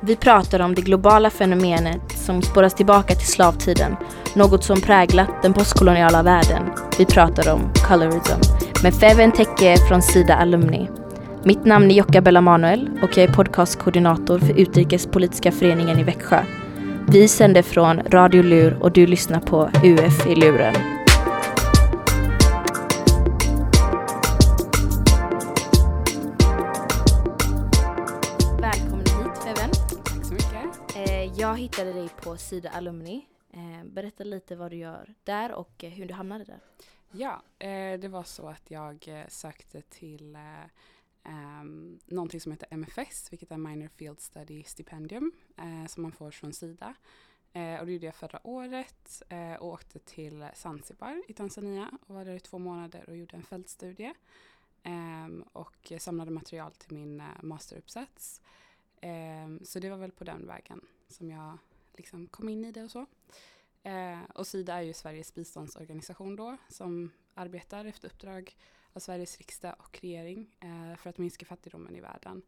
Vi pratar om det globala fenomenet som spåras tillbaka till slavtiden, något som präglat den postkoloniala världen. Vi pratar om colorism med Feven Tekke från Sida Alumni. Mitt namn är Jocka Bella Manuel och jag är podcastkoordinator för Utrikespolitiska föreningen i Växjö. Vi sänder från Radio Lur och du lyssnar på UF i luren. Hittade dig på Sida Alumni. Eh, berätta lite vad du gör där och eh, hur du hamnade där. Ja, eh, det var så att jag sökte till ehm, någonting som heter MFS, vilket är Minor Field Study Stipendium, som man får från Sida. Och det gjorde jag förra året och åkte till Zanzibar i Tanzania och var där i två månader och gjorde en fältstudie. Ehm, och samlade material till min masteruppsats. Ehm, så det var väl på den vägen som jag liksom kom in i det och så. Eh, och Sida är ju Sveriges biståndsorganisation då som arbetar efter uppdrag av Sveriges riksdag och regering eh, för att minska fattigdomen i världen.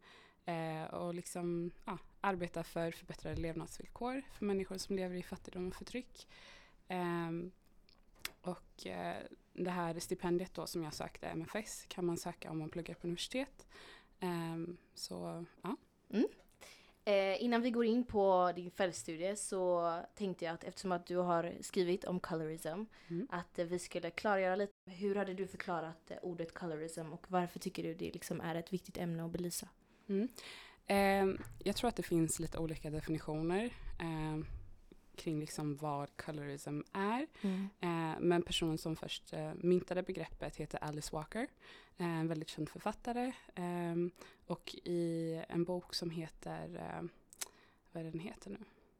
Eh, och liksom ja, arbeta för förbättrade levnadsvillkor för människor som lever i fattigdom och förtryck. Ehm, och eh, det här stipendiet då som jag sökte, MFS, kan man söka om man pluggar på universitet. Ehm, så ja. Mm. Eh, innan vi går in på din fältstudie så tänkte jag att eftersom att du har skrivit om colorism Mm. att eh, vi skulle klargöra lite. Hur hade du förklarat eh, ordet colorism och varför tycker du det liksom är ett viktigt ämne att belysa? Mm. Ehm, jag tror att det finns lite olika definitioner ehm, kring liksom vad colorism är. Eh, men personen som först eh, myntade begreppet heter Alice Walker, eh, en väldigt känd författare. ehm, och i en bok som heter, eh, vad är den heter nu?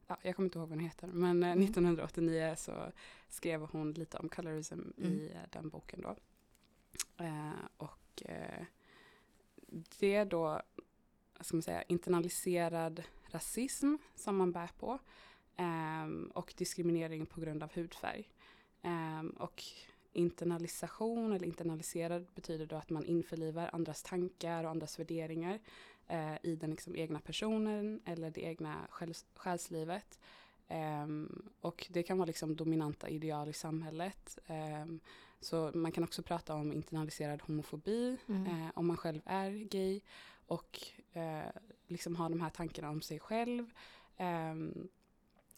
Ja, jag kommer inte ihåg vad den heter, men eh, Mm. 1989 så skrev hon lite om colorism i Mm. eh, den boken då. Eh, och eh, det är då, ska man säga, internaliserad rasism som man bär på ehm, och diskriminering på grund av hudfärg. Ehm, och internalisation eller internaliserad betyder då att man införlivar andras tankar och andras värderingar eh, i den liksom egna personen eller det egna själs- själslivet. Ehm, och det kan vara liksom dominanta ideal i samhället. Så man kan också prata om internaliserad homofobi Mm. eh, om man själv är gay och eh, liksom ha de här tankarna om sig själv. Ehm,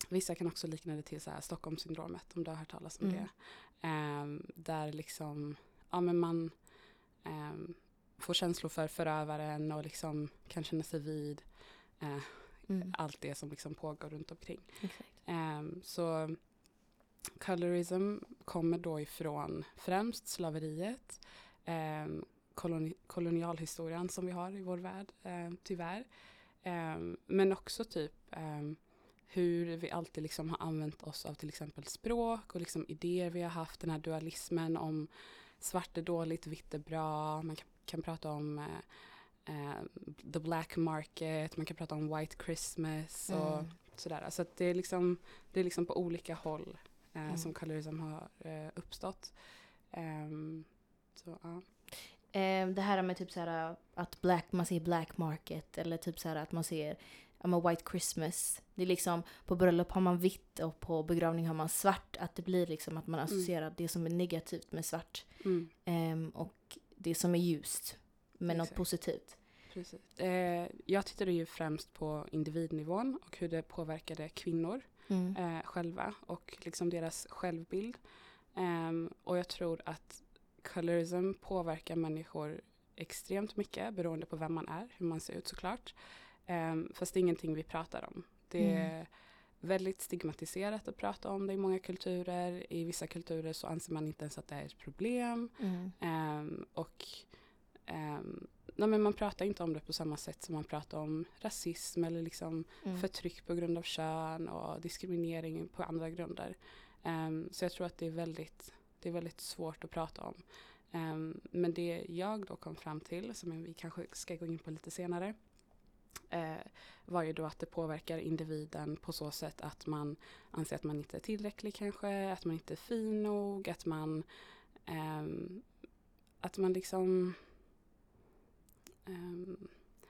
vissa kan också likna det till så här Stockholmssyndromet om du har hört talas om Mm. det. Ehm, där liksom, ja men man ehm, får känslor för förövaren och liksom kan känna sig vid eh, Mm. allt det som liksom pågår runt omkring. Ehm, så colorism kommer då ifrån främst slaveriet, um, koloni kolonialhistorien som vi har i vår värld, ehm, tyvärr. Ehm, men också typ ehm, hur vi alltid liksom har använt oss av till exempel språk och liksom idéer vi har haft, den här dualismen om svart är dåligt, vitt är bra. Man kan, kan prata om eh, eh, the black market, man kan prata om white Christmas och Mm. sådär. Så det är liksom, det är liksom på olika håll eh, Mm. som colorism har eh, uppstått. Ehm, så, ja. Eh, det här med typ så här att black, man ser black market eller typ så här att man ser ja, white Christmas. Det är liksom på bröllop har man vitt och på begravning har man svart. Att det blir liksom att man associerar det som är negativt med svart Mm, ehm, och det som är ljust med något Exakt. positivt. precis. Eh, jag tittade ju främst på individnivån och hur det påverkade kvinnor Mm. eh, själva och liksom deras självbild. Ehm, och jag tror att colorism påverkar människor extremt mycket beroende på vem man är, hur man ser ut såklart. Um, fast det är ingenting vi pratar om. Det är Mm. väldigt stigmatiserat att prata om det i många kulturer. I vissa kulturer så anser man inte ens att det är ett problem. Mm. Ehm, och ehm, nej, men man pratar inte om det på samma sätt som man pratar om rasism eller liksom Mm. förtryck på grund av kön och diskriminering på andra grunder. Ehm, så jag tror att det är väldigt, det är väldigt svårt att prata om. Ehm, men det jag då kom fram till, som vi kanske ska gå in på lite senare, eh, var ju då att det påverkar individen på så sätt att man anser att man inte är tillräcklig kanske, att man inte är fin nog, att man eh, att man liksom eh,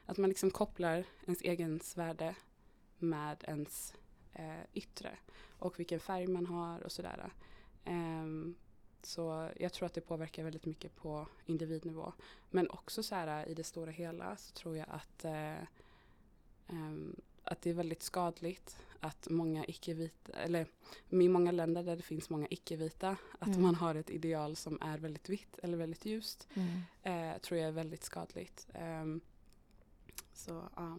att man liksom kopplar ens egen värde med ens eh, yttre och vilken färg man har och sådär. Ehm, så jag tror att det påverkar väldigt mycket på individnivå. Men också så här i det stora hela så tror jag att, eh, att det är väldigt skadligt att många icke-vita, eller i många länder där det finns många icke-vita, att mm. man har ett ideal som är väldigt vitt eller väldigt ljust. Mm. Eh, tror jag är väldigt skadligt. Um, så ja.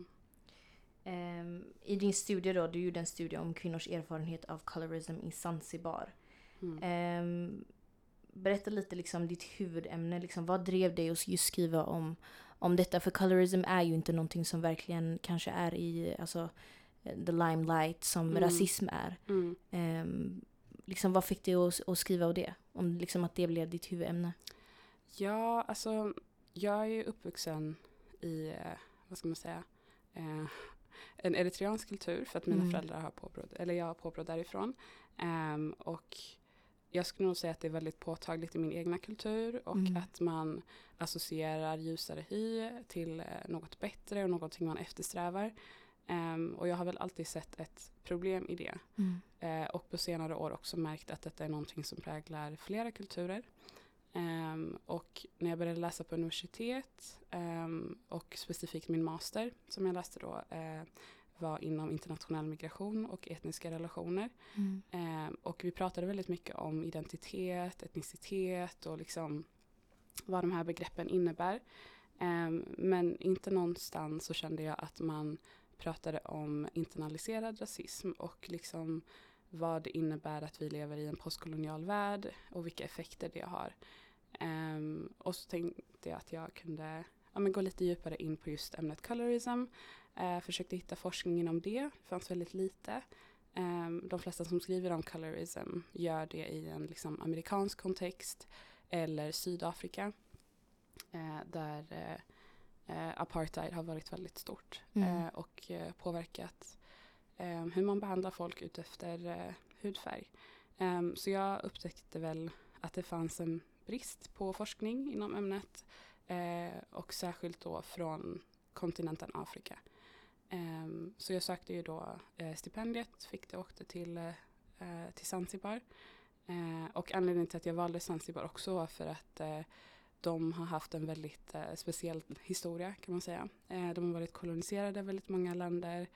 Um, I din studie då, du gjorde en studie om kvinnors erfarenhet av colorism i Zanzibar. Mm. Um, berätta lite liksom ditt huvudämne. Liksom, vad drev dig att just skriva om, om detta? För colorism är ju inte någonting som verkligen kanske är i alltså, the limelight som mm. rasism är. Mm. Um, liksom, vad fick dig att, att skriva om det? Om liksom att det blev ditt huvudämne? Ja, alltså jag är ju uppvuxen i, eh, vad ska man säga, eh, en eritreansk kultur för att mina mm. föräldrar har påbrå, eller jag har påbrå därifrån. Um, och jag skulle nog säga att det är väldigt påtagligt i min egna kultur och mm. att man associerar ljusare hy till eh, något bättre och någonting man eftersträvar. Um, och jag har väl alltid sett ett problem i det. Mm. Uh, och på senare år också märkt att detta är någonting som präglar flera kulturer. Um, och när jag började läsa på universitet um, och specifikt min master som jag läste då uh, var inom internationell migration och etniska relationer. Mm. Um, och vi pratade väldigt mycket om identitet, etnicitet och liksom vad de här begreppen innebär. men inte någonstans så kände jag att man pratade om internaliserad rasism och liksom vad det innebär att vi lever i en postkolonial värld och vilka effekter det har. Um, och så tänkte jag att jag kunde ja, gå lite djupare in på just ämnet colorism. Uh, försökte hitta forskning inom det, det fanns väldigt lite. Um, de flesta som skriver om colorism gör det i en liksom, amerikansk kontext eller Sydafrika. Uh, där uh, apartheid har varit väldigt stort mm. och påverkat hur man behandlar folk utefter hudfärg. Um, så jag upptäckte väl att det fanns en brist på forskning inom ämnet eh, och särskilt då från kontinenten Afrika. Um, så jag sökte ju då uh, stipendiet, fick det och åkte till, uh, till Zanzibar. Uh, och anledningen till att jag valde Zanzibar också var för att eh, de har haft en väldigt speciell historia kan man säga. Ehm, de har varit koloniserade i väldigt många länder.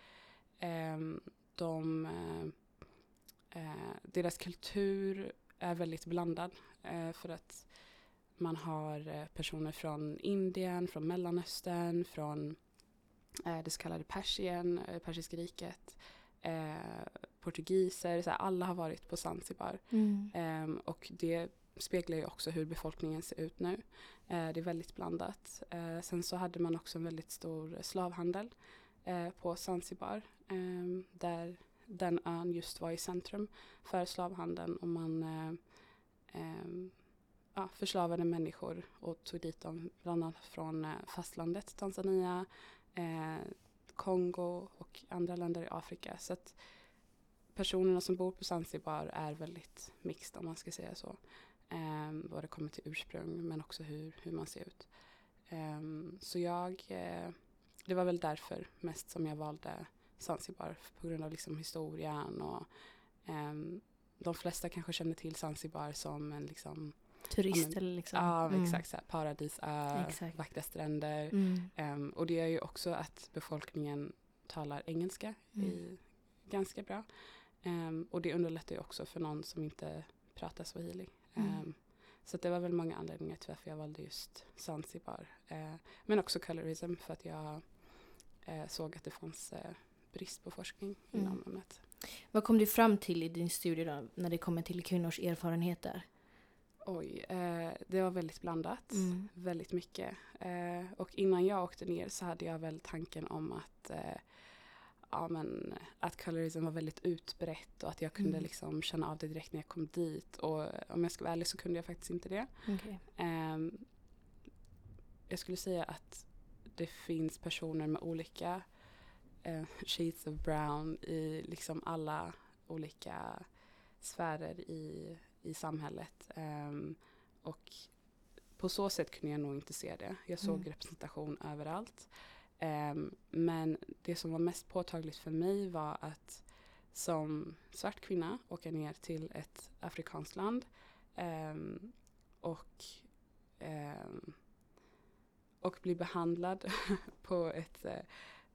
de, deras kultur är väldigt blandad. För att man har personer från Indien, från Mellanöstern, från det så kallade Persien, eh, Persiska riket, eh, portugiser, så här, alla har varit på Zanzibar. Mm. Ehm, och det speglar ju också hur befolkningen ser ut nu. Eh, det är väldigt blandat. sen så hade man också en väldigt stor slavhandel på Zanzibar ehm, där den ön just var i centrum för slavhandeln och man eh, ja, förslavade människor och tog dit dem bland annat från eh, fastlandet, Tanzania, eh, Kongo och andra länder i Afrika. Så att personerna som bor på Zanzibar är väldigt mixed om man ska säga så. Eh, vad det kommer till ursprung men också hur, hur man ser ut. Eh, så jag, eh, det var väl därför mest som jag valde Zanzibar på grund av liksom historien och ehm, de flesta kanske känner till Zanzibar som en liksom Turist eller liksom. Ja, mm. exakt. Så här, paradisö, exakt. vackra stränder. Mm. Um, och det är ju också att befolkningen talar engelska mm. i, ganska bra. Um, och det underlättar ju också för någon som inte pratar swahili. Um, så det var väl många anledningar till varför jag valde just Zanzibar. Uh, men också colorism för att jag uh, såg att det fanns uh, brist på forskning inom mm. ämnet. Vad kom du fram till i din studie då, när det kommer till kvinnors erfarenheter? Oj, eh, det var väldigt blandat. Mm. Väldigt mycket. Eh, och innan jag åkte ner så hade jag väl tanken om att eh, ja, men, att colorism var väldigt utbrett och att jag kunde mm. liksom känna av det direkt när jag kom dit. Och om jag ska vara ärlig så kunde jag faktiskt inte det. Okay. Ehm, jag skulle säga att det finns personer med olika eh, shades of brown i liksom alla olika sfärer i, i samhället. Um, och på så sätt kunde jag nog inte se det. Jag såg mm. representation överallt. Um, men det som var mest påtagligt för mig var att som svart kvinna åka ner till ett afrikanskt land um, och, um, och bli behandlad på ett uh,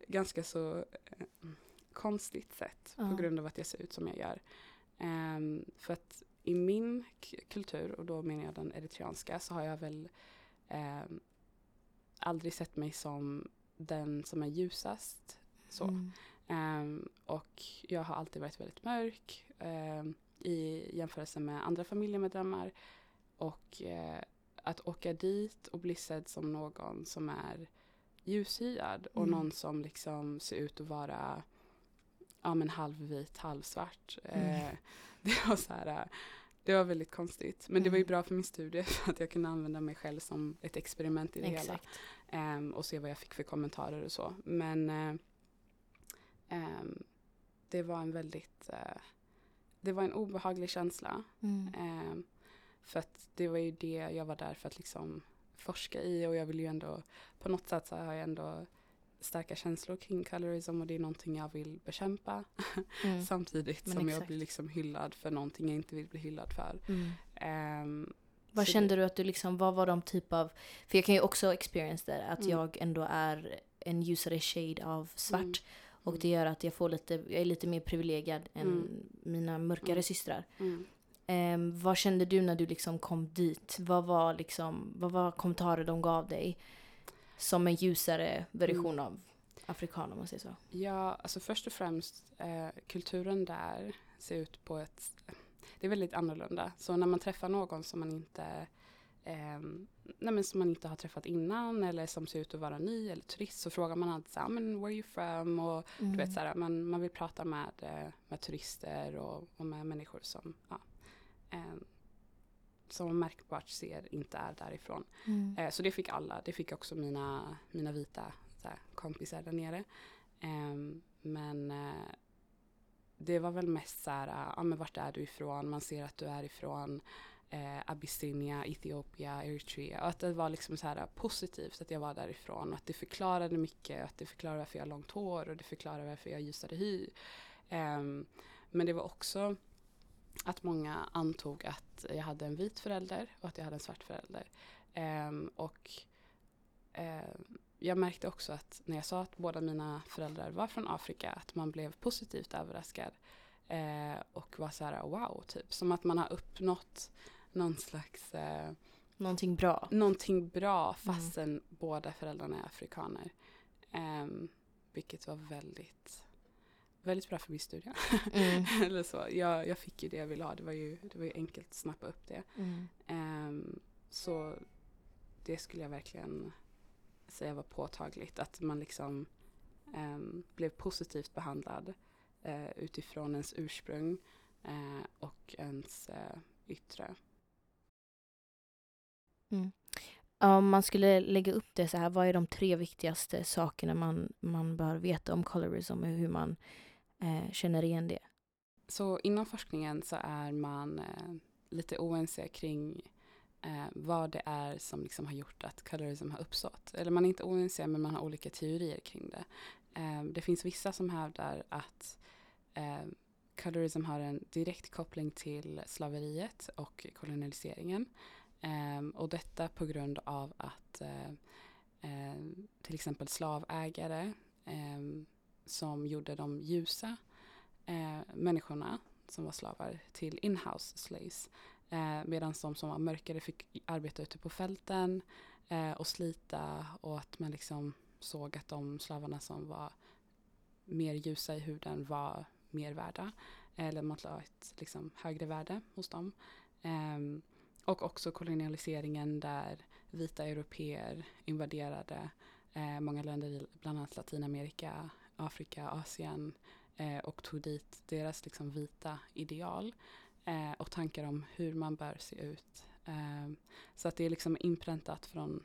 ganska så uh, konstigt sätt uh. på grund av att jag ser ut som jag gör. för att i min kultur, och då menar jag den eritreanska, så har jag väl aldrig sett mig som den som är ljusast. Så. Mm. Um, och jag har alltid varit väldigt mörk um, i jämförelse med andra familjemedlemmar. Och uh, att åka dit och bli sedd som någon som är ljushyad och mm. någon som liksom ser ut att vara ja, men halvvit, halvsvart. Mm. Det var så här, det var väldigt konstigt. Men det var ju mm. bra för min studie för att jag kunde använda mig själv som ett experiment i det Exakt. hela. Um, och se vad jag fick för kommentarer och så. Men um, det var en väldigt, uh, det var en obehaglig känsla. Mm. Um, för att det var ju det jag var där för att liksom forska i och jag vill ju ändå, på något sätt så har jag ändå starka känslor kring colorism och det är någonting jag vill bekämpa. Mm. Samtidigt Men som exakt. jag blir liksom hyllad för någonting jag inte vill bli hyllad för. Mm. Um, vad kände det, du att du liksom, vad var de typ av, för jag kan ju också experience det, att mm. jag ändå är en ljusare shade av svart. Mm. Och det gör att jag får lite, jag är lite mer privilegierad än mm. mina mörkare mm. systrar. Um, vad kände du när du liksom kom dit? Vad var, liksom, vad var kommentarer de gav dig? Som en ljusare version mm. av afrikan om man säger så. Ja, alltså först och främst eh, kulturen där ser ut på ett det är väldigt annorlunda. Så när man träffar någon som man inte eh, nej som man inte har träffat innan eller som ser ut att vara ny eller turist så frågar man alltid så här, men where are you from? Och mm. du vet mm. så här, man, man vill prata med, eh, med turister och, och med människor som, ja, eh, som man märkbart ser inte är därifrån. Mm. Eh, så det fick alla, det fick också mina, mina vita här, kompisar där nere. Ehm, men eh, det var väl mest så här, ja men vart är du ifrån? Man ser att du är ifrån eh, Abyssinia, Etiopien, Eritrea. Och att det var liksom så här positivt att jag var därifrån. Och att det förklarade mycket. Att det förklarade varför jag har långt hår och det förklarade varför jag har ljusare hy. Um, men det var också att många antog att jag hade en vit förälder och att jag hade en svart förälder. Um, och um, jag märkte också att när jag sa att båda mina föräldrar var från Afrika att man blev positivt överraskad. Eh, och var så här wow, typ. Som att man har uppnått någon slags eh, Någonting bra. Någonting bra fastän mm. båda föräldrarna är afrikaner. Eh, vilket var väldigt väldigt bra för min studie. Mm. Eller så. Jag, jag fick ju det jag ville ha. Det var ju, det var ju enkelt att snappa upp det. Mm. Um, så det skulle jag verkligen säga var påtagligt. Att man liksom um, blev positivt behandlad uh, utifrån ens ursprung uh, och ens uh, yttre. Mm. Om man skulle lägga upp det så här, vad är de tre viktigaste sakerna man, man bör veta om colorism och hur man eh, känner igen det? Så inom forskningen så är man eh, lite oense kring eh, vad det är som liksom har gjort att colorism har uppstått. Eller man är inte oense men man har olika teorier kring det. Eh, det finns vissa som hävdar att eh, colorism har en direkt koppling till slaveriet och kolonialiseringen. Ehm, och detta på grund av att eh, till exempel slavägare ehm, som gjorde de ljusa eh, människorna som var slavar till inhouse slaves Eh, Medan de som var mörkare fick arbeta ute på fälten eh, och slita och att man liksom såg att de slavarna som var mer ljusa i huden var mer värda. Eller man la ett liksom, högre värde hos dem. Um, och också kolonialiseringen där vita europeer invaderade eh, många länder i bland annat Latinamerika, Afrika, Asien eh, och tog dit deras liksom, vita ideal eh, och tankar om hur man bör se ut. Eh, så att det är liksom inpräntat från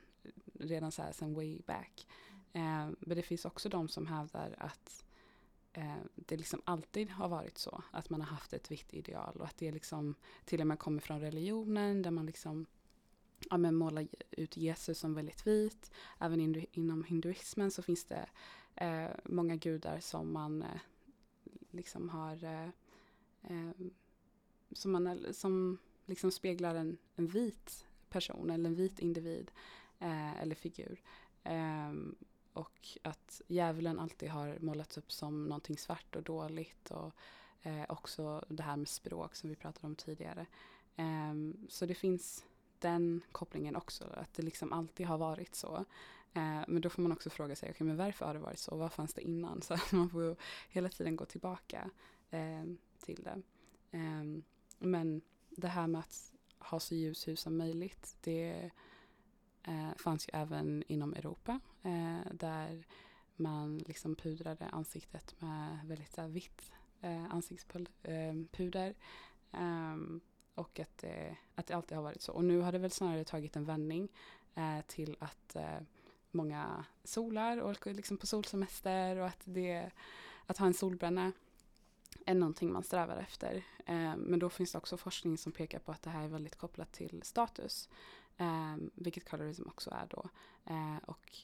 redan så här sen way back. Eh, men det finns också de som hävdar att eh, det liksom alltid har varit så. Att man har haft ett vitt ideal och att det liksom till och med kommer från religionen där man liksom ja, men måla ut Jesus som väldigt vit. Även in, inom hinduismen så finns det eh, många gudar som man eh, liksom har eh, eh som, man, som liksom speglar en, en vit person eller en vit individ eh, eller figur. Ehm, och att djävulen alltid har målats upp som någonting svart och dåligt och eh, också det här med språk som vi pratade om tidigare. Ehm, så det finns den kopplingen också, att det liksom alltid har varit så. Eh, men då får man också fråga sig, okay, men varför har det varit så? Vad fanns det innan? Så man får hela tiden gå tillbaka eh, till det. Eh, men det här med att ha så ljus hus som möjligt, det eh, fanns ju även inom Europa eh, där man liksom pudrade ansiktet med väldigt så här, vitt ansiktspuder. Ehm, och att, eh, att det alltid har varit så. Och nu har det väl snarare tagit en vändning eh, till att eh, många solar och liksom på solsemester och att, det, att ha en solbränna är någonting man strävar efter. Eh, men då finns det också forskning som pekar på att det här är väldigt kopplat till status. Eh, vilket colorism också är då. Eh, och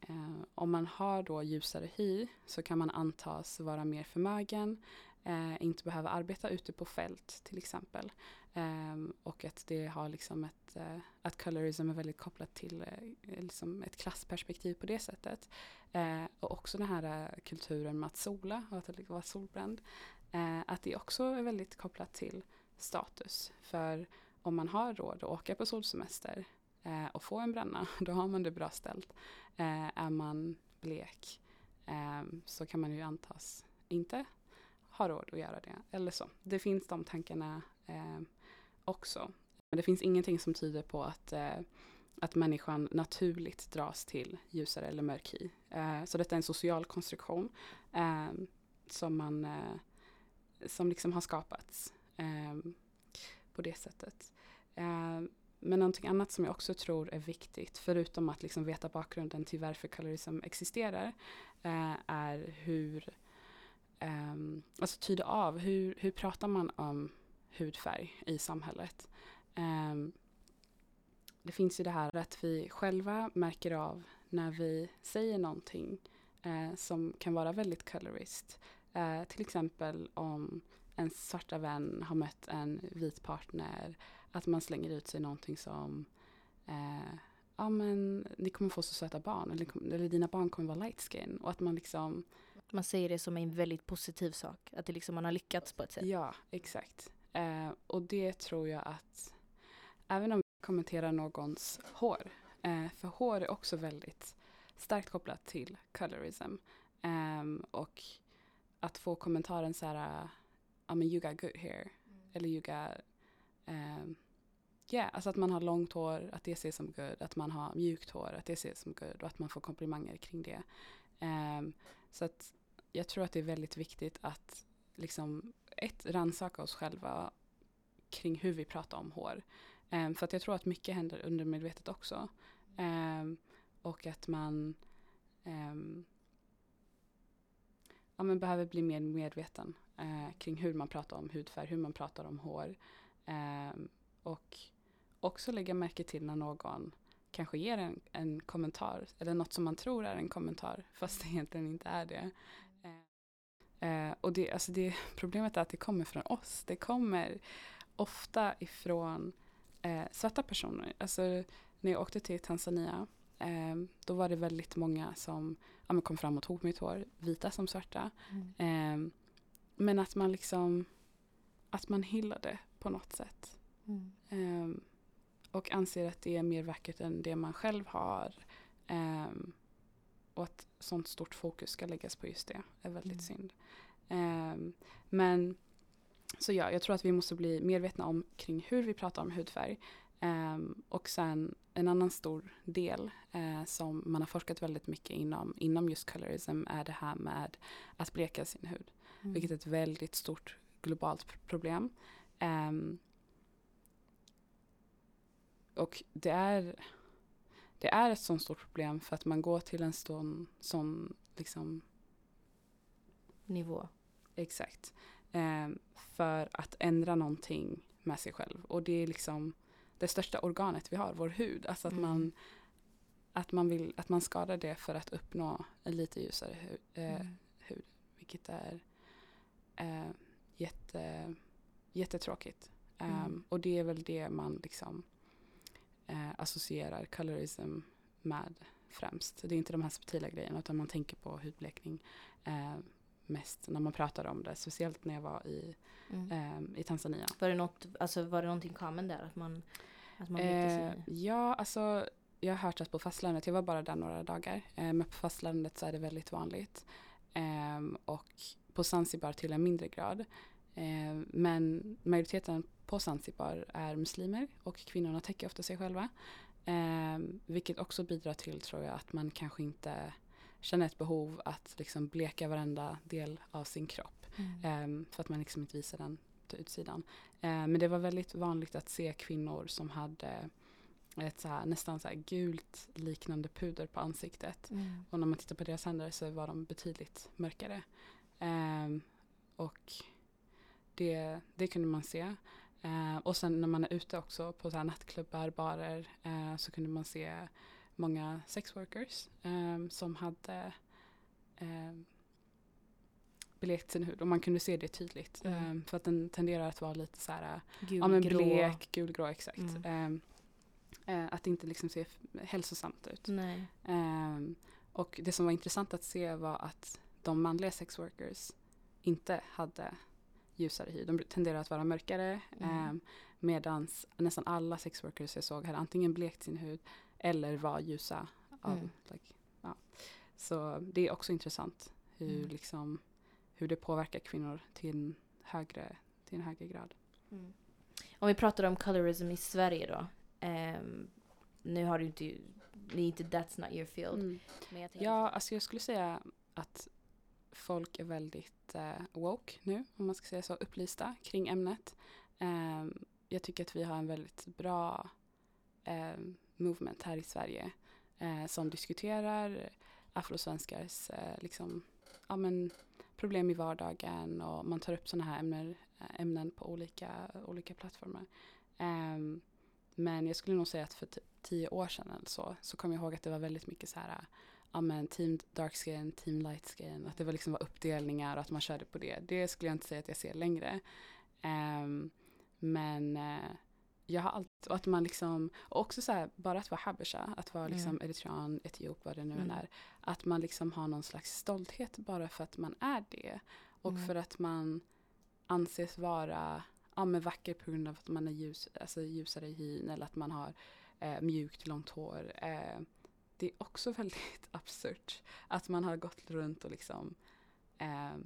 eh, om man har då ljusare hy så kan man antas vara mer förmögen, eh, inte behöva arbeta ute på fält till exempel. Eh, och att det har liksom ett, eh, att colorism är väldigt kopplat till eh, liksom ett klassperspektiv på det sättet. Eh, och också den här eh, kulturen med att sola och att liksom vara solbränd. Eh, att det också är väldigt kopplat till status. För om man har råd att åka på solsemester eh, och få en bränna, då har man det bra ställt. Eh, är man blek så kan man ju antas inte har råd att göra det. Eller så. Det finns de tankarna eh, också. Men det finns ingenting som tyder på att, eh, att människan naturligt dras till ljusare eller mörk hy. Eh, så detta är en social konstruktion eh, som, man, eh, som liksom har skapats eh, på det sättet. Eh, men någonting annat som jag också tror är viktigt, förutom att liksom veta bakgrunden till varför colorism existerar, eh, är hur um, alltså tyda av hur, hur pratar man om hudfärg i samhället. Um, det finns ju det här att vi själva märker av när vi säger någonting eh, som kan vara väldigt colorist. Eh, till exempel om en svarta vän har mött en vit partner, att man slänger ut sig någonting som eh, ja men ni kommer få så söta barn eller, eller dina barn kommer vara light skin och att man liksom man säger det som en väldigt positiv sak. Att det liksom man har lyckats på ett sätt. Ja, exakt. Eh, och det tror jag att även om vi kommenterar någons hår. Eh, för hår är också väldigt starkt kopplat till colorism. Eh, och att få kommentaren så här, I mean, you got good hair. Mm. Eller you got um, yeah, alltså att man har långt hår, att det ses som good, att man har mjukt hår, att det ses som good och att man får komplimanger kring det. Um, så att jag tror att det är väldigt viktigt att liksom ett, rannsaka oss själva kring hur vi pratar om hår. Um, för att jag tror att mycket händer undermedvetet också. Um, och att man ja, men behöver bli mer medveten uh, kring hur man pratar om hudfärg, hur man pratar om hår. och också lägga märke till när någon kanske ger en, en kommentar eller något som man tror är en kommentar fast det egentligen inte är det. Eh, och det, alltså det, problemet är att det kommer från oss. Det kommer ofta ifrån eh, svarta personer. Alltså när jag åkte till Tanzania eh, då var det väldigt många som ja, kom fram och tog mitt hår, vita som svarta. Mm. Eh, men att man liksom att man hyllade på något sätt. Mm. Och anser att det är mer vackert än det man själv har. Um, och att sånt stort fokus ska läggas på just det är väldigt mm. synd. Um, men så ja, jag tror att vi måste bli medvetna om kring hur vi pratar om hudfärg. Um, och sen en annan stor del uh, som man har forskat väldigt mycket inom, inom just colorism är det här med att bleka sin hud. Mm. Vilket är ett väldigt stort globalt problem. Um, och det är, det är ett sånt stort problem för att man går till en sån, sån liksom nivå. Exakt. Eh, för att ändra någonting med sig själv. Och det är liksom det största organet vi har, vår hud. Alltså att, Mm. man, att, man vill, att man skadar det för att uppnå en lite ljusare hud. Eh, Mm. hud vilket är eh, jätte, jättetråkigt. Um, Mm. Och det är väl det man liksom eh, associerar colorism med främst. Det är inte de här subtila grejerna utan man tänker på hudblekning eh, mest när man pratar om det. Speciellt när jag var i, Mm. eh, i Tanzania. Var, det något, alltså, var det någonting common där? Att man, att man Eh, sig? ja, alltså jag har hört att på fastlandet, jag var bara där några dagar, eh, men på fastlandet så är det väldigt vanligt. Ehm, och på Zanzibar till en mindre grad. Ehm, men majoriteten på Zanzibar är muslimer och kvinnorna täcker ofta sig själva. Ehm, vilket också bidrar till, tror jag, att man kanske inte känner ett behov att liksom bleka varenda del av sin kropp. Mm. Ehm, för att man liksom inte visar den till utsidan. Ehm, men det var väldigt vanligt att se kvinnor som hade ett så här, nästan så gult liknande puder på ansiktet. Mm. Och när man tittar på deras händer så var de betydligt mörkare. Ehm, och det, det kunde man se. Ehm, och sen när man är ute också på så här nattklubbar, barer eh, så kunde man se många sexworkers ehm, som hade ehm, blekt sin hud och man kunde se det tydligt. Mm. Ehm, för att den tenderar att vara lite så här Gul, ja, men blek, gulgrå exakt. Mm. Ehm, eh, att inte liksom ser f- hälsosamt ut. Ehm, och det som var intressant att se var att de manliga sexworkers inte hade ljusare hy. De tenderar att vara mörkare Mm. mm. medan nästan alla sexworkers jag såg hade antingen blekt sin hud eller var ljusa. Av, Mm. like, ja. Så det är också intressant hur, Mm. liksom, hur det påverkar kvinnor till en högre, till en högre grad. Mm. Om vi pratar om colorism i Sverige då. ehm, nu har du inte, det är inte that's not your field. Mm. Ja, alltså jag skulle säga att folk är väldigt eh, woke nu, om man ska säga så, upplysta kring ämnet. Eh, jag tycker att vi har en väldigt bra eh, movement här i Sverige eh, som diskuterar afrosvenskars eh, liksom, ja, men, problem i vardagen och man tar upp sådana här ämnen, eh, ämnen på olika, olika plattformar. Ehm, men jag skulle nog säga att för tio år sedan eller så, så kom jag ihåg att det var väldigt mycket så här ja, men team dark skin, team light skin. Att det var liksom var uppdelningar och att man körde på det. Det skulle jag inte säga att jag ser längre. Ehm, men eh, jag har alltid, och att man liksom, och också så här, bara att vara habesha, att vara liksom Mm. eritrean, etiop, vad det nu än Mm. är. Att man liksom har någon slags stolthet bara för att man är det. Och Mm. för att man anses vara ja, men vacker på grund av att man är ljus, alltså ljusare i hyn eller att man har eh, mjukt långt hår. Eh, det är också väldigt absurt att man har gått runt och liksom eh,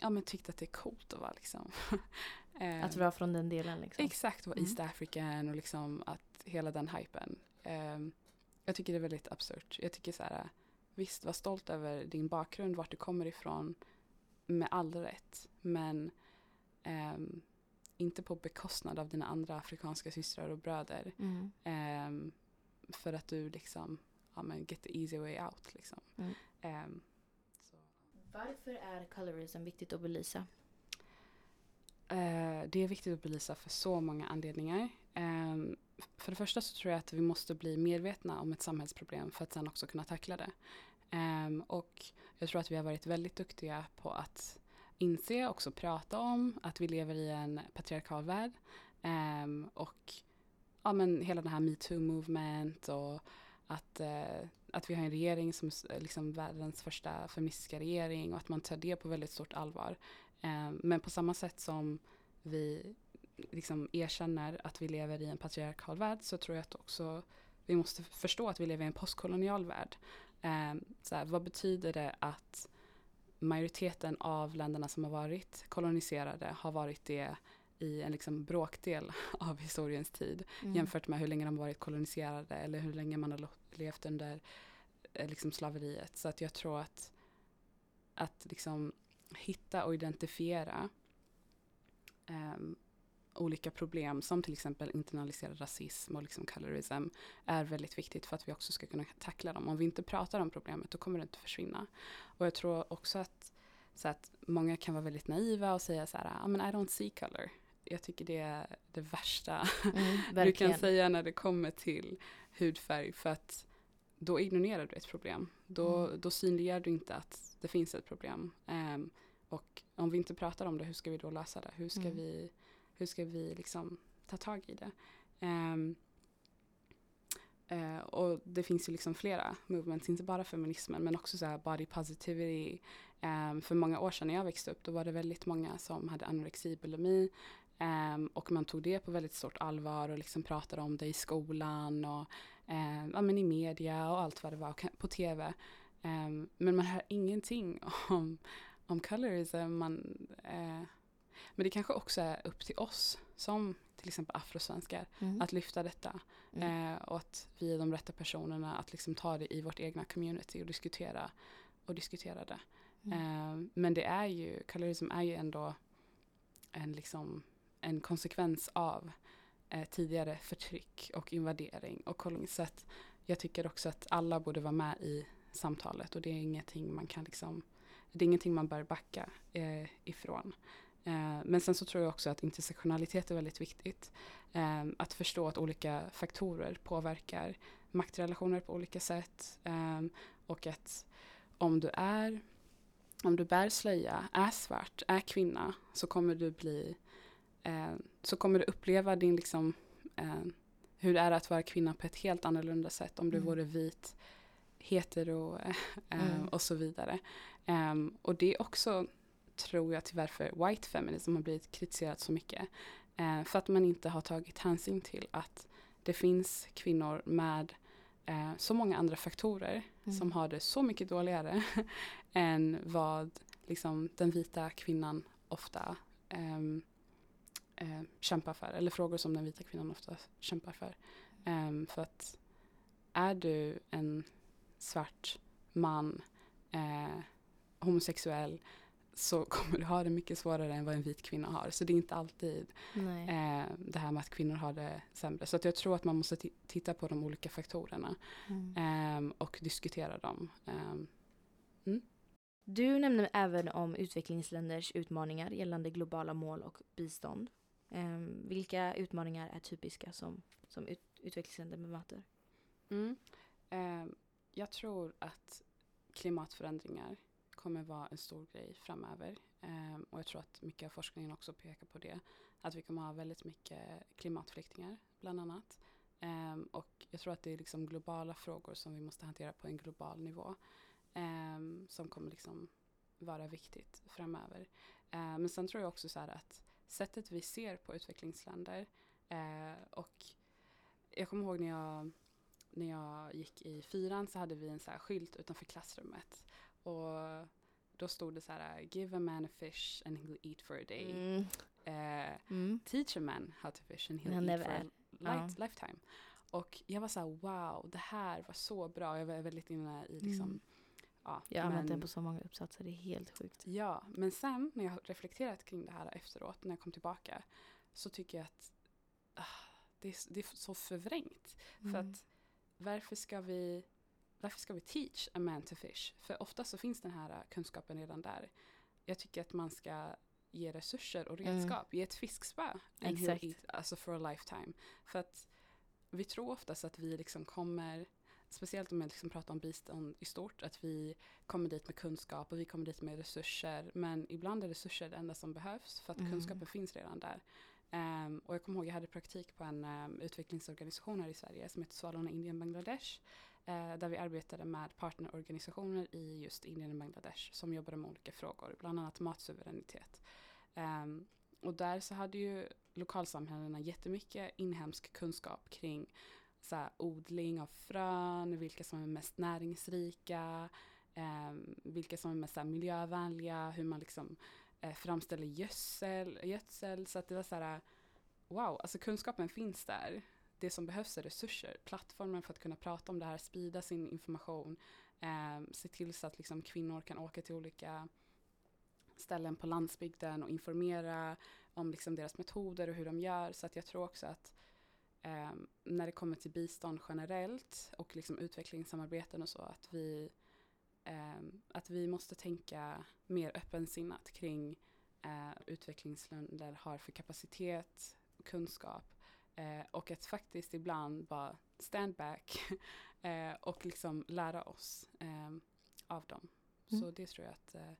ja, men tyckt att det är coolt att vara liksom. eh, Att vara från den delen liksom. Exakt, vara Mm. East African och liksom att hela den hypen. Ehm, jag tycker det är väldigt absurt. Jag tycker så här, visst var stolt över din bakgrund, vart du kommer ifrån, med all rätt. Men ehm, inte på bekostnad av dina andra afrikanska systrar och bröder. Mm. Ehm, för att du liksom, ja men get the easy way out liksom. Mm. Så. Varför är colorism viktigt att belysa? Eh, det är viktigt att belysa för så många anledningar. Ehm, för det första så tror jag att vi måste bli medvetna om ett samhällsproblem för att sen också kunna tackla det. Ehm, och jag tror att vi har varit väldigt duktiga på att inse och också prata om att vi lever i en patriarkal värld. Ehm, och ja, men hela den här metoo-movement och att, eh, att vi har en regering som är liksom världens första feministiska regering och att man tar det på väldigt stort allvar. Eh, men på samma sätt som vi liksom erkänner att vi lever i en patriarkal värld så tror jag att också vi måste förstå att vi lever i en postkolonial värld. Eh, så här, vad betyder det att majoriteten av länderna som har varit koloniserade har varit det i en liksom bråkdel av historiens tid Mm. jämfört med hur länge de varit koloniserade eller hur länge man har levt under eh, liksom slaveriet. Så att jag tror att, att liksom hitta och identifiera ehm, olika problem som till exempel internaliserad rasism och liksom colorism är väldigt viktigt för att vi också ska kunna tackla dem. Om vi inte pratar om problemet då kommer det inte försvinna. Och jag tror också att, så att många kan vara väldigt naiva och säga så här, I, mean, I don't see color. Jag tycker det är det värsta Mm, du kan säga när det kommer till hudfärg för att då ignorerar du ett problem. Då, Mm. då synliggör du inte att det finns ett problem. Ehm, och om vi inte pratar om det, hur ska vi då lösa det? Hur ska Mm. vi, hur ska vi liksom ta tag i det? Ehm, eh, och det finns ju liksom flera movements, inte bara feminismen men också så här body positivity. Ehm, för många år sedan när jag växte upp då var det väldigt många som hade anorexi, bulimi Ehm, och man tog det på väldigt stort allvar och liksom pratade om det i skolan och ehm, ja, men i media och allt vad det var, på tv. Ehm, men man hör ingenting om, om colorism. Man, eh, men det kanske också är upp till oss som till exempel afrosvenskar Mm. att lyfta detta. Mm. Eh, och att vi är de rätta personerna att liksom ta det i vårt egna community och diskutera, och diskutera det. Mm. Eh, men det är ju, colorism är ju ändå en, liksom, en konsekvens av eh, tidigare förtryck och invadering och koloni. Så att jag tycker också att alla borde vara med i samtalet och det är ingenting man kan liksom, det är ingenting man bör backa eh, ifrån. Eh, men sen så tror jag också att intersektionalitet är väldigt viktigt. Eh, att förstå att olika faktorer påverkar maktrelationer på olika sätt. Eh, och att om du är om du bär slöja, är svart, är kvinna så kommer du bli eh, så kommer du uppleva din liksom eh, hur det är att vara kvinna på ett helt annorlunda sätt om du Mm. vore vit, hetero eh, Mm. och så vidare. Ehm, och det är också, tror jag, till varför white feminism har blivit kritiserat så mycket. Eh, för att man inte har tagit hänsyn till att det finns kvinnor med eh, så många andra faktorer Mm. som har det så mycket dåligare än vad liksom, den vita kvinnan ofta eh, kämpar för. Eller frågor som den vita kvinnan ofta kämpar för. Ehm, för att är du en svart man, eh, homosexuell, så kommer du ha det mycket svårare än vad en vit kvinna har. Så det är inte alltid eh, det här med att kvinnor har det sämre. Så jag tror att man måste ti- titta på de olika faktorerna Mm. ehm, och diskutera dem. Ehm, Du nämner även om utvecklingsländers utmaningar gällande globala mål och bistånd. Ehm, vilka utmaningar är typiska som, som ut, utvecklingsländer möter? Mm. Ehm, jag tror att klimatförändringar kommer vara en stor grej framöver. Ehm, och jag tror att mycket av forskningen också pekar på det. Att vi kommer ha väldigt mycket klimatflyktingar bland annat. Um, och jag tror att det är liksom globala frågor som vi måste hantera på en global nivå. Um, som kommer liksom vara viktigt framöver. Ehm, men sen tror jag också så här att sättet vi ser på utvecklingsländer eh, och jag kommer ihåg när jag när jag gick i fyran så hade vi en så här skylt utanför klassrummet. Och då stod det så här, give a man a fish and he'll eat for a day. Mm. Eh, Mm. teach a man how to fish and he'll Han eat for a light, lifetime. Och jag var så här, wow, det här var så bra. Jag var väldigt inne i liksom, Mm. Ja. Jag har använt men- den på så många uppsatser, det är helt sjukt. Ja, men sen när jag har reflekterat kring det här efteråt, när jag kom tillbaka, så tycker jag att ah, det, är, det är så förvrängt. För Mm. att varför ska vi varför ska vi teach a man to fish? För ofta så finns den här kunskapen redan där. Jag tycker att man ska ge resurser och Mm. redskap. Ge ett fiskspö. Exakt. Eat, alltså for a lifetime. För att vi tror oftast att vi liksom kommer, speciellt om jag liksom pratar om bistånd i stort, att vi kommer dit med kunskap och vi kommer dit med resurser. Men ibland är resurser det enda som behövs för att Mm. kunskapen finns redan där. Ehm, och jag kommer ihåg jag hade praktik på en um, utvecklingsorganisation här i Sverige som heter Svalorna Indien Bangladesh. eh, där vi arbetade med partnerorganisationer i just Indien och Bangladesh som jobbade med olika frågor, bland annat matsuveränitet. Ehm, och där så hade ju lokalsamhällena jättemycket inhemsk kunskap kring så här, odling av frön, vilka som är mest näringsrika, eh, vilka som är mest här, miljövänliga, hur man liksom eh, framställer gödsel, gödsel. Så att det var så här, wow, alltså kunskapen finns där. Det som behövs är resurser, plattformen för att kunna prata om det här, sprida sin information, eh, se till så att liksom, kvinnor kan åka till olika ställen på landsbygden och informera om liksom, deras metoder och hur de gör. Så att jag tror också att eh, när det kommer till bistånd generellt och liksom utvecklingssamarbeten och så, att vi, eh, att vi måste tänka mer öppensinnat kring eh, utvecklingsländer har för kapacitet, kunskap eh, och att faktiskt ibland bara stand back eh, och liksom lära oss eh, av dem. Mm. Så det tror jag att eh,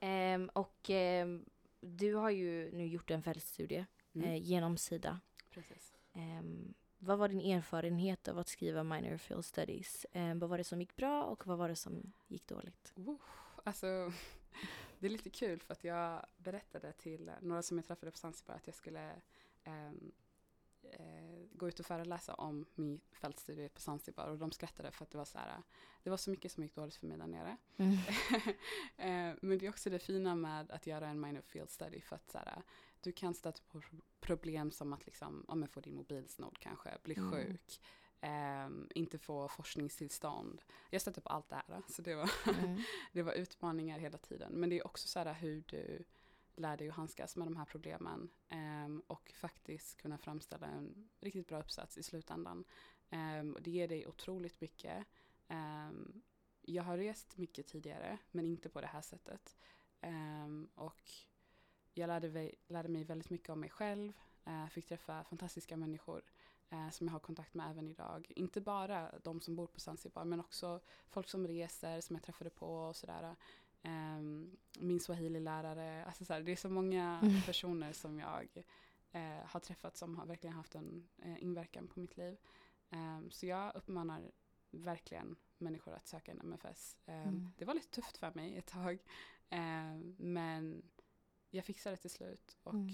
Ehm, och ehm, du har ju nu gjort en fältstudie mm, eh, genom Sida. precis. Ehm, vad var din erfarenhet av att skriva minor field studies? Ehm, vad var det som gick bra och vad var det som gick dåligt? Alltså, det är lite kul för att jag berättade till några som jag träffade på Zanzibar att jag skulle ehm, eh, gå ut och föreläsa om min fältstudie på Zanzibar och de skrattade för att det var så här, det var så mycket som gick dåligt för mig där nere. Eh, Men det är också det fina med att göra en minor field study för att så här, du kan stöta på pro- problem som att liksom, ja, men få din mobilsnodd kanske, bli Mm. sjuk, ehm, inte få forskningstillstånd. Jag stötte på allt det här, så det var, Mm. det var utmaningar hela tiden. Men det är också så här hur du lär dig att handskas med de här problemen ehm, och faktiskt kunna framställa en riktigt bra uppsats i slutändan. Och det ger dig otroligt mycket. Ehm, jag har rest mycket tidigare, men inte på det här sättet. Ehm, och jag lärde, mig- lärde mig väldigt mycket om mig själv, eh, fick träffa fantastiska människor eh, som jag har kontakt med även idag. Inte bara de som bor på Zanzibar, men också folk som reser, som jag träffade på och sådär. Um, min swahili-lärare, alltså så här, det är så många Mm. personer som jag eh, har träffat som har verkligen haft en inverkan på mitt liv. Ehm, så jag uppmanar verkligen människor att söka en MFS. Ehm, Mm. Det var lite tufft för mig ett tag, ehm, men jag fixade det till slut och Mm.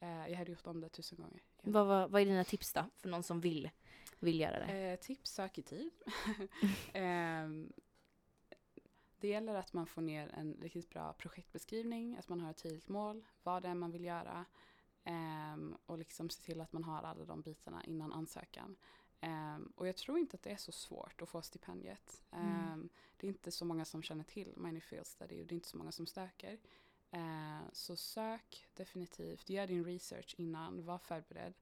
eh, jag hade gjort om det tusen gånger. Vad, vad, vad är dina tips då för någon som vill, vill göra det? Eh, tips, sök i tid. Ehm, det gäller att man får ner en riktigt bra projektbeskrivning, att man har ett tydligt mål, vad det är man vill göra ehm, och liksom se till att man har alla de bitarna innan ansökan. Ehm, och jag tror inte att det är så svårt att få stipendiet. Mm. Ehm, Det är inte så många som känner till Minor Field Study och det är inte så många som söker. Eh, så sök definitivt, gör din research innan, var förberedd.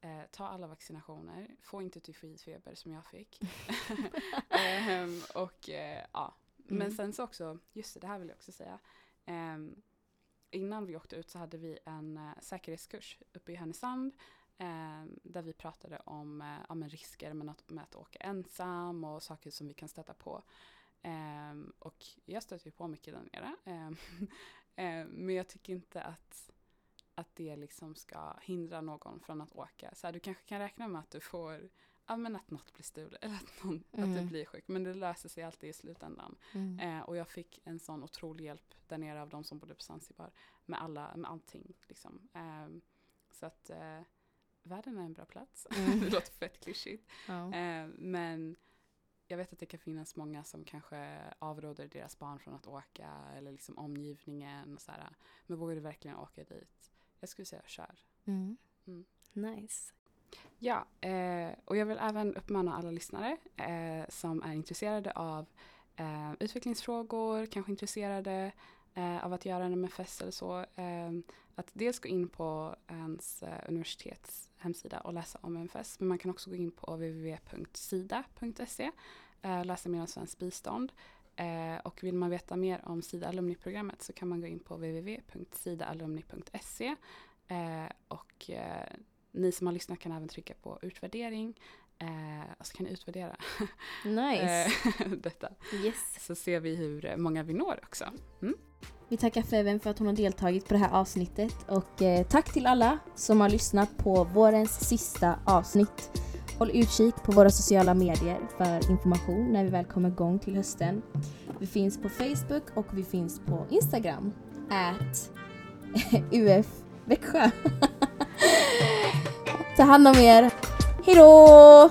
Eh, ta alla vaccinationer, få inte tyfoidfeber som jag fick. Ehm, och eh, ja, men Mm. sen så också, just det, det här vill jag också säga. Ehm, innan vi åkte ut så hade vi en eh, säkerhetskurs uppe i Härnösand. ehm, där vi pratade om, eh, ja, men risker med att, med att åka ensam och saker som vi kan stöta på. Ehm, och jag stöter ju på mycket där nere. Ehm, ehm, men jag tycker inte att, att det liksom ska hindra någon från att åka. Så här, du kanske kan räkna med att du får Ja men att något blir stulet eller att, någon, att du Mm. blir sjuk. Men det löser sig alltid i slutändan. Mm. Eh, och jag fick en sån otrolig hjälp där nere av de som bodde på Zanzibar. Med, alla, med allting liksom. Ehm, så att eh, världen är en bra plats. Mm. det låter fett klyschigt. Ja. Eh, men jag vet att det kan finnas många som kanske avråder deras barn från att åka eller liksom omgivningen. Och så här. Men vågar du verkligen åka dit? Jag skulle säga kör. Mm. Mm. Nice. Ja, eh, och jag vill även uppmana alla lyssnare eh, som är intresserade av eh, utvecklingsfrågor, kanske intresserade eh, av att göra en MFS eller så, eh, att dels gå in på ens eh, universitets hemsida och läsa om MFS, men man kan också gå in på www.sida.se eh, och läsa mer om svenskt bistånd. Eh, och vill man veta mer om Sida Alumni-programmet så kan man gå in på www.sidaalumni.se eh, och eh, ni som har lyssnat kan även trycka på utvärdering eh, och så kan ni utvärdera Nice. eh, detta. Yes. Så ser vi hur många vi når också. Vi tackar Feven för att hon har deltagit på det här avsnittet och eh, tack till alla som har lyssnat på vårens sista avsnitt. Håll utkik på våra sociala medier för information när vi väl kommer igång till hösten. Vi finns på Facebook och vi finns på Instagram. At UF Växjö. Ta hand om er. Hejdå!